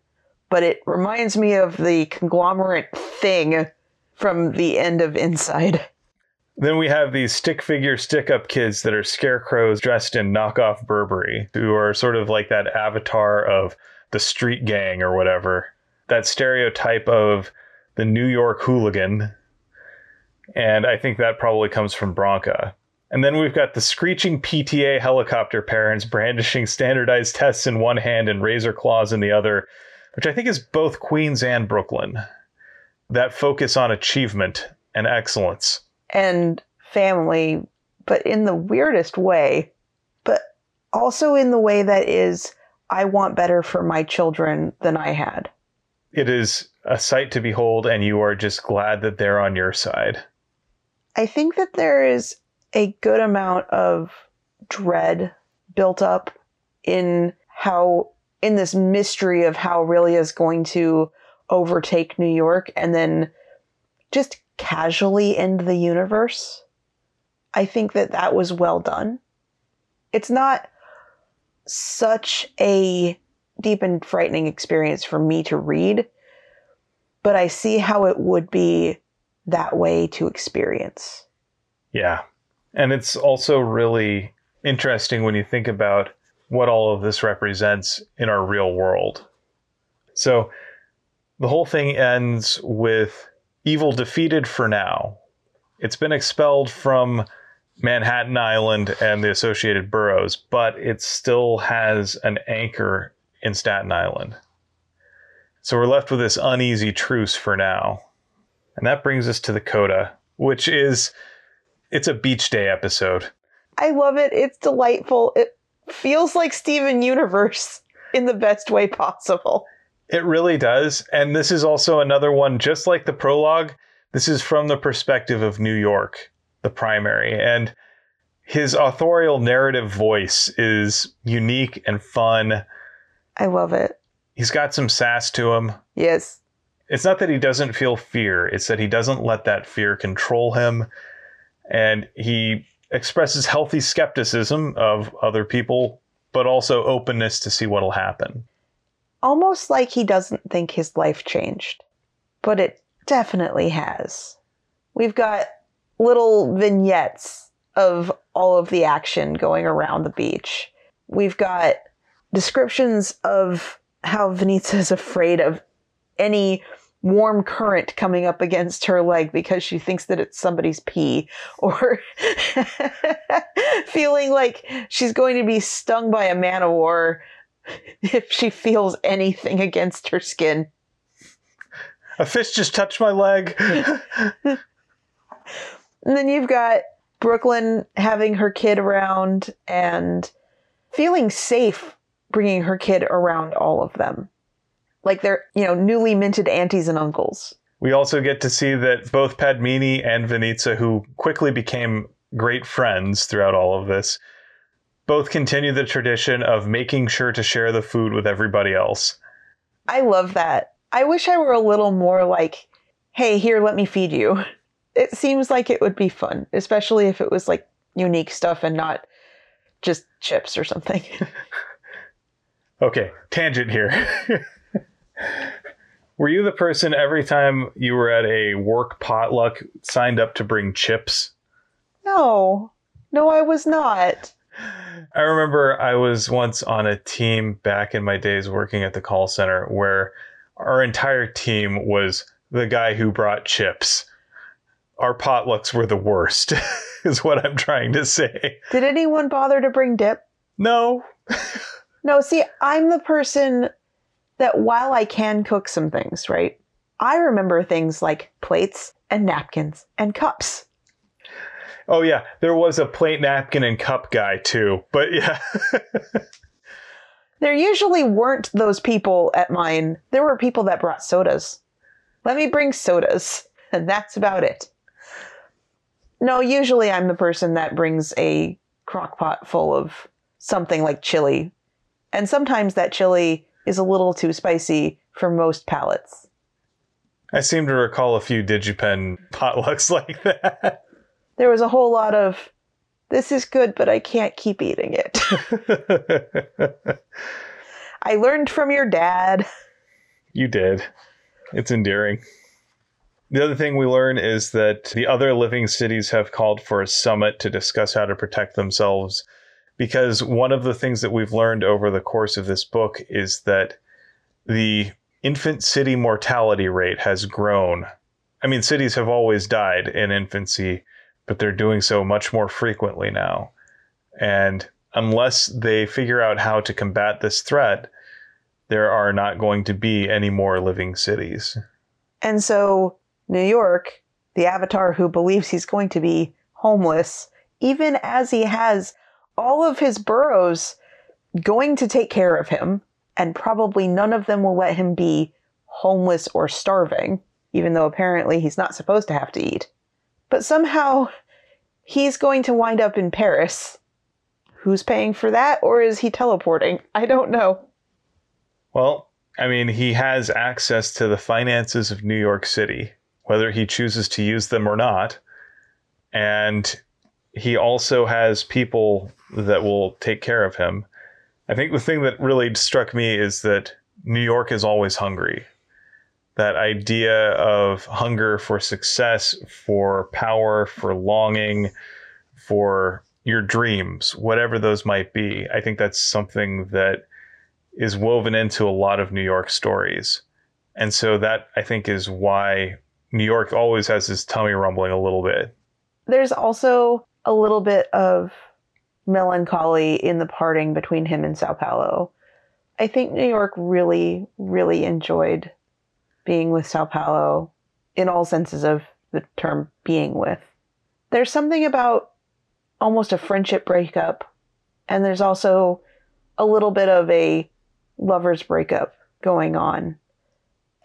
but it reminds me of the conglomerate thing from the end of Inside. Then we have these stick figure stick up kids that are scarecrows dressed in knockoff Burberry, who are sort of like that avatar of the street gang or whatever. That stereotype of the New York hooligan. And I think that probably comes from Bronca. And then we've got the screeching PTA helicopter parents brandishing standardized tests in one hand and razor claws in the other, which I think is both Queens and Brooklyn. That focus on achievement and excellence. And family, but in the weirdest way, but also in the way that is, I want better for my children than I had. It is a sight to behold, and you are just glad that they're on your side. I think that there is a good amount of dread built up in how in this mystery of how R'lyeh is going to overtake New York and then just casually end the universe. I think that that was well done. It's not such a deep and frightening experience for me to read, but I see how it would be that way to experience. Yeah, and it's also really interesting when you think about what all of this represents in our real world. So the whole thing ends with evil defeated for now. It's been expelled from Manhattan Island and the associated boroughs, but it still has an anchor in Staten Island. So we're left with this uneasy truce for now. And that brings us to the coda, which is it's a beach day episode. I love it. It's delightful. It feels like Steven Universe in the best way possible. It really does. And this is also another one, just like the prologue, this is from the perspective of New York, the primary. And his authorial narrative voice is unique and fun. I love it. He's got some sass to him. Yes. It's not that he doesn't feel fear, it's that he doesn't let that fear control him. And he expresses healthy skepticism of other people, but also openness to see what'll happen. Almost like he doesn't think his life changed, but it definitely has. We've got little vignettes of all of the action going around the beach. We've got descriptions of how Venitza is afraid of any warm current coming up against her leg because she thinks that it's somebody's pee or feeling like she's going to be stung by a man o' war if she feels anything against her skin. A fist just touched my leg. and then you've got Brooklyn having her kid around and feeling safe bringing her kid around all of them. Like they're, you know, newly minted aunties and uncles. We also get to see that both Padmini and Venitza, who quickly became great friends throughout all of this, both continue the tradition of making sure to share the food with everybody else. I love that. I wish I were a little more like, hey, here, let me feed you. It seems like it would be fun, especially if it was like unique stuff and not just chips or something. okay, tangent here. were you the person every time you were at a work potluck signed up to bring chips? No, no, I was not. I remember I was once on a team back in my days working at the call center where our entire team was the guy who brought chips. Our potlucks were the worst, is what I'm trying to say. Did anyone bother to bring dip? No. no, see, I'm the person that while I can cook some things, right? I remember things like plates and napkins and cups. Oh yeah, there was a plate, napkin, and cup guy too. But yeah. there usually weren't those people at mine. There were people that brought sodas. Let me bring sodas, and that's about it. No, usually I'm the person that brings a crock pot full of something like chili. And sometimes that chili is a little too spicy for most palates. I seem to recall a few DigiPen potlucks like that there was a whole lot of this is good, but I can't keep eating it. I learned from your dad. You did. It's endearing. The other thing we learn is that the other living cities have called for a summit to discuss how to protect themselves. Because one of the things that we've learned over the course of this book is that the infant city mortality rate has grown. I mean, cities have always died in infancy, but they're doing so much more frequently now. And unless they figure out how to combat this threat, there are not going to be any more living cities. And so, New York, the avatar who believes he's going to be homeless, even as he has all of his boroughs going to take care of him, and probably none of them will let him be homeless or starving, even though apparently he's not supposed to have to eat. But somehow he's going to wind up in Paris. Who's paying for that, or is he teleporting? I don't know. Well, I mean, he has access to the finances of New York City, whether he chooses to use them or not. And he also has people that will take care of him. I think the thing that really struck me is that New York is always hungry that idea of hunger for success, for power, for longing, for your dreams, whatever those might be. I think that's something that is woven into a lot of New York stories. And so that I think is why New York always has this tummy rumbling a little bit. There's also a little bit of melancholy in the parting between him and Sao Paulo. I think New York really, really enjoyed being with Sao Paulo in all senses of the term being with. There's something about almost a friendship breakup, and there's also a little bit of a lover's breakup going on.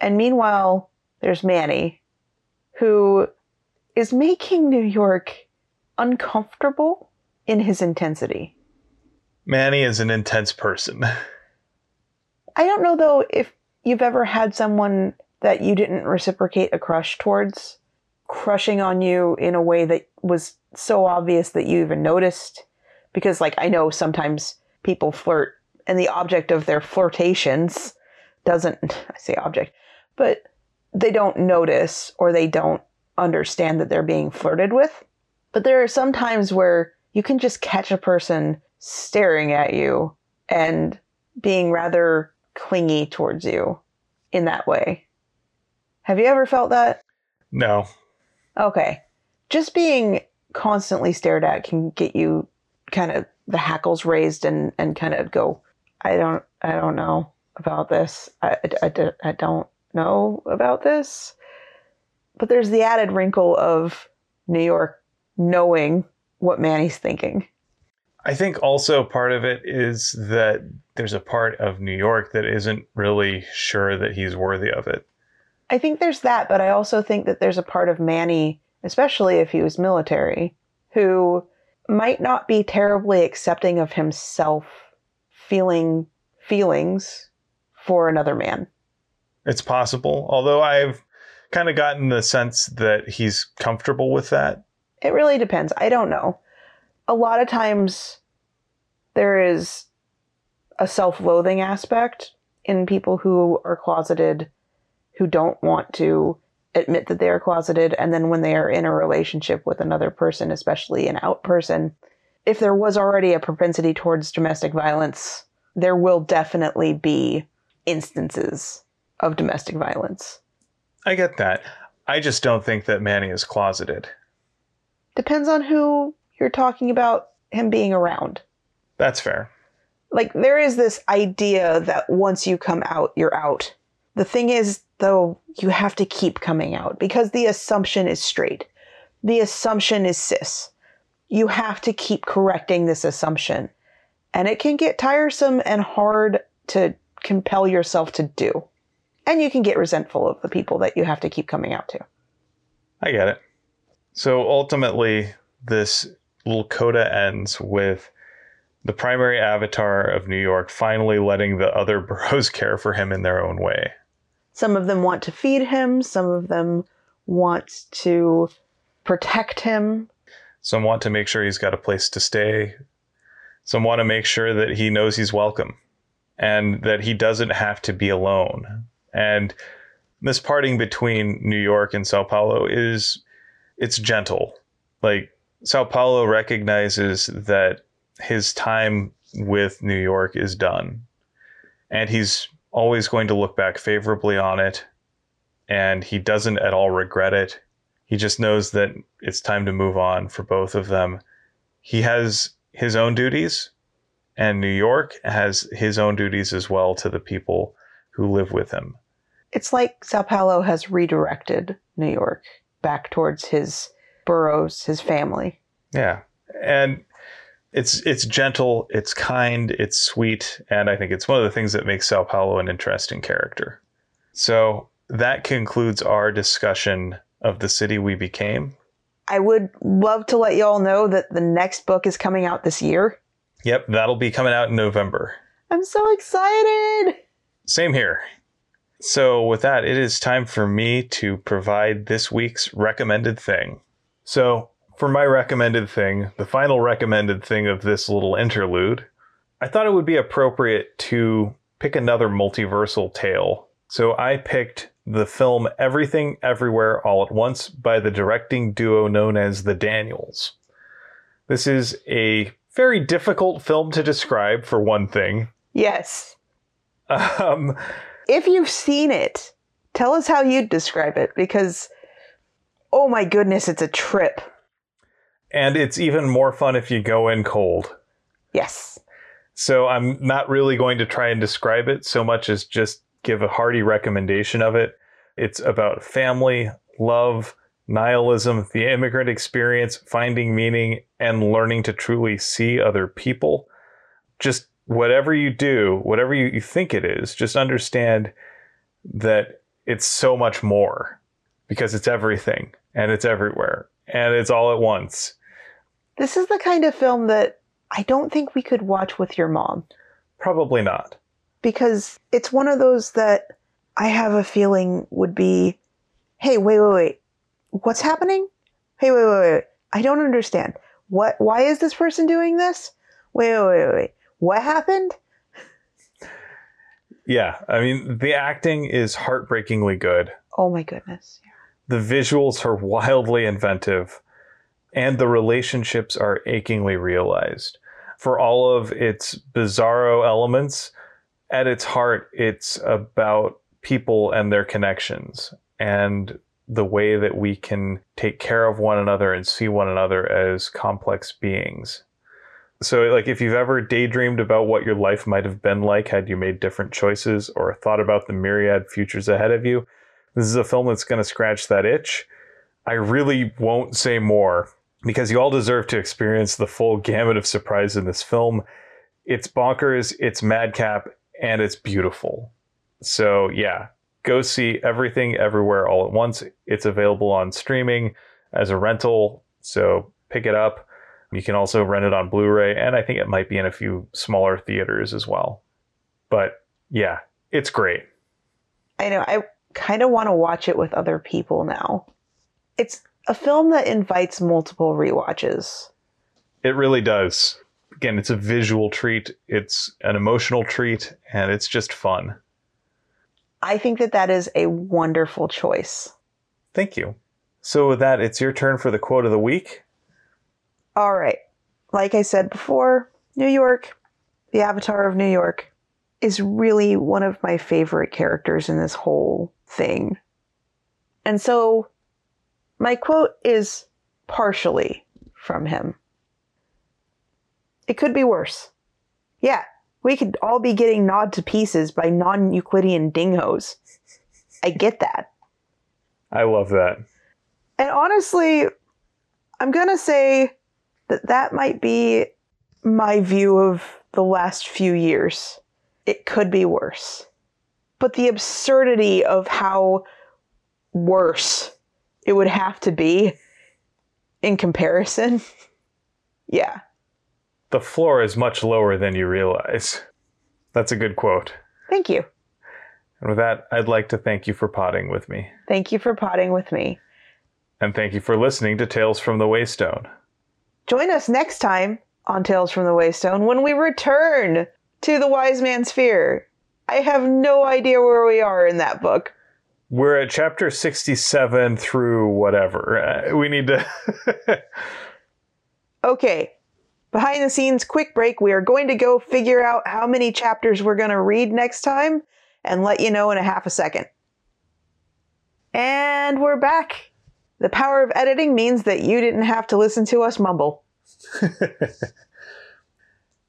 And meanwhile, there's Manny, who is making New York uncomfortable in his intensity. Manny is an intense person. I don't know though if you've ever had someone that you didn't reciprocate a crush towards crushing on you in a way that was so obvious that you even noticed. Because, like, I know sometimes people flirt and the object of their flirtations doesn't, I say object, but they don't notice or they don't understand that they're being flirted with. But there are some times where you can just catch a person staring at you and being rather clingy towards you in that way. Have you ever felt that? No. Okay. Just being constantly stared at can get you kind of the hackles raised and, and kind of go, I don't, I don't know about this. I, I, I, I don't know about this. But there's the added wrinkle of New York knowing what Manny's thinking. I think also part of it is that there's a part of New York that isn't really sure that he's worthy of it. I think there's that, but I also think that there's a part of Manny, especially if he was military, who might not be terribly accepting of himself feeling feelings for another man. It's possible, although I've kind of gotten the sense that he's comfortable with that. It really depends. I don't know. A lot of times there is a self loathing aspect in people who are closeted who don't want to admit that they are closeted. And then when they are in a relationship with another person, especially an out person, if there was already a propensity towards domestic violence, there will definitely be instances of domestic violence. I get that. I just don't think that Manny is closeted. Depends on who you're talking about him being around. That's fair. Like, there is this idea that once you come out, you're out. The thing is, though, you have to keep coming out because the assumption is straight. The assumption is cis. You have to keep correcting this assumption. And it can get tiresome and hard to compel yourself to do. And you can get resentful of the people that you have to keep coming out to. I get it. So ultimately, this little coda ends with the primary avatar of New York finally letting the other boroughs care for him in their own way. Some of them want to feed him, some of them want to protect him. Some want to make sure he's got a place to stay. Some want to make sure that he knows he's welcome and that he doesn't have to be alone. And this parting between New York and Sao Paulo is it's gentle. Like Sao Paulo recognizes that his time with New York is done. And he's always going to look back favorably on it. And he doesn't at all regret it. He just knows that it's time to move on for both of them. He has his own duties, and New York has his own duties as well to the people who live with him. It's like Sao Paulo has redirected New York back towards his boroughs, his family. Yeah. And it's it's gentle, it's kind, it's sweet, and I think it's one of the things that makes Sao Paulo an interesting character. So that concludes our discussion of the city we became. I would love to let y'all know that the next book is coming out this year. Yep, that'll be coming out in November. I'm so excited. Same here. So, with that, it is time for me to provide this week's recommended thing. So, for my recommended thing, the final recommended thing of this little interlude, I thought it would be appropriate to pick another multiversal tale. So I picked the film Everything Everywhere All at Once by the directing duo known as the Daniels. This is a very difficult film to describe, for one thing. Yes. Um, if you've seen it, tell us how you'd describe it because, oh my goodness, it's a trip. And it's even more fun if you go in cold. Yes. So I'm not really going to try and describe it so much as just give a hearty recommendation of it. It's about family, love, nihilism, the immigrant experience, finding meaning, and learning to truly see other people. Just whatever you do, whatever you, you think it is, just understand that it's so much more because it's everything and it's everywhere and it's all at once. This is the kind of film that I don't think we could watch with your mom. Probably not. because it's one of those that I have a feeling would be, hey, wait, wait, wait, what's happening? Hey, wait, wait, wait, I don't understand. What? Why is this person doing this? Wait, wait, wait, wait. What happened? Yeah, I mean, the acting is heartbreakingly good. Oh my goodness. The visuals are wildly inventive, and the relationships are achingly realized. For all of its bizarro elements, at its heart, it's about people and their connections and the way that we can take care of one another and see one another as complex beings. So, like, if you've ever daydreamed about what your life might have been like had you made different choices or thought about the myriad futures ahead of you, this is a film that's going to scratch that itch. I really won't say more because you all deserve to experience the full gamut of surprise in this film. It's bonkers, it's madcap, and it's beautiful. So, yeah, go see everything everywhere all at once. It's available on streaming as a rental, so pick it up. You can also rent it on Blu ray, and I think it might be in a few smaller theaters as well. But yeah, it's great. I know. I kind of want to watch it with other people now. It's a film that invites multiple rewatches. It really does. Again, it's a visual treat, it's an emotional treat, and it's just fun. I think that that is a wonderful choice. Thank you. So, with that, it's your turn for the quote of the week. All right. Like I said before, New York, the Avatar of New York, is really one of my favorite characters in this whole thing. And so my quote is partially from him. It could be worse. Yeah, we could all be getting gnawed to pieces by non Euclidean dingoes. I get that. I love that. And honestly, I'm going to say that that might be my view of the last few years. It could be worse. But the absurdity of how worse it would have to be in comparison, yeah. The floor is much lower than you realize. That's a good quote. Thank you. And with that, I'd like to thank you for potting with me. Thank you for potting with me. And thank you for listening to Tales from the Waystone. Join us next time on Tales from the Waystone when we return to the Wise Man's Fear. I have no idea where we are in that book. We're at chapter 67 through whatever. Uh, we need to. okay, behind the scenes, quick break. We are going to go figure out how many chapters we're going to read next time and let you know in a half a second. And we're back. The power of editing means that you didn't have to listen to us mumble.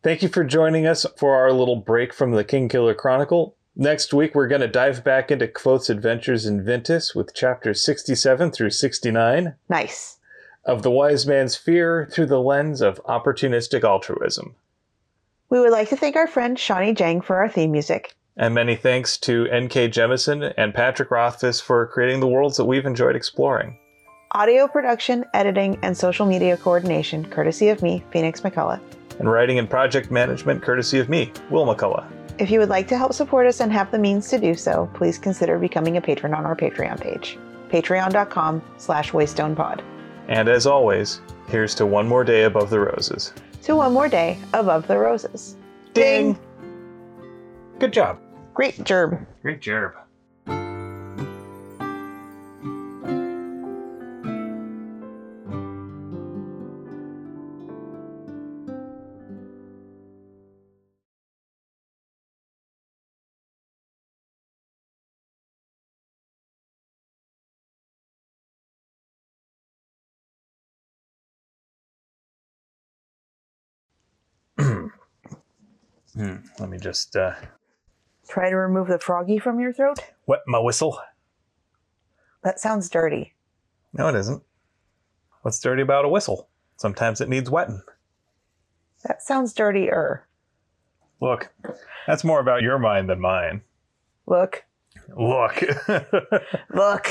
Thank you for joining us for our little break from the Kingkiller Chronicle. Next week, we're going to dive back into Kvothe's adventures in Vintas with chapters 67 through 69 Nice. of The Wise Man's Fear through the lens of opportunistic altruism. We would like to thank our friend Shawnee Jang for our theme music. And many thanks to N.K. Jemisin and Patrick Rothfuss for creating the worlds that we've enjoyed exploring. Audio production, editing, and social media coordination courtesy of me, Phoenix McCullough. And writing and project management courtesy of me, Will McCullough. If you would like to help support us and have the means to do so, please consider becoming a patron on our Patreon page. Patreon.com slash waystonepod. And as always, here's to one more day above the roses. To one more day above the roses. Ding! Good job. Great gerb. Great job. Hmm, let me just uh, Try to remove the froggy from your throat? wet my whistle. That sounds dirty. No, it isn't. What's dirty about a whistle? Sometimes it needs wetting. That sounds dirtier. Look, that's more about your mind than mine. Look. Look. Look.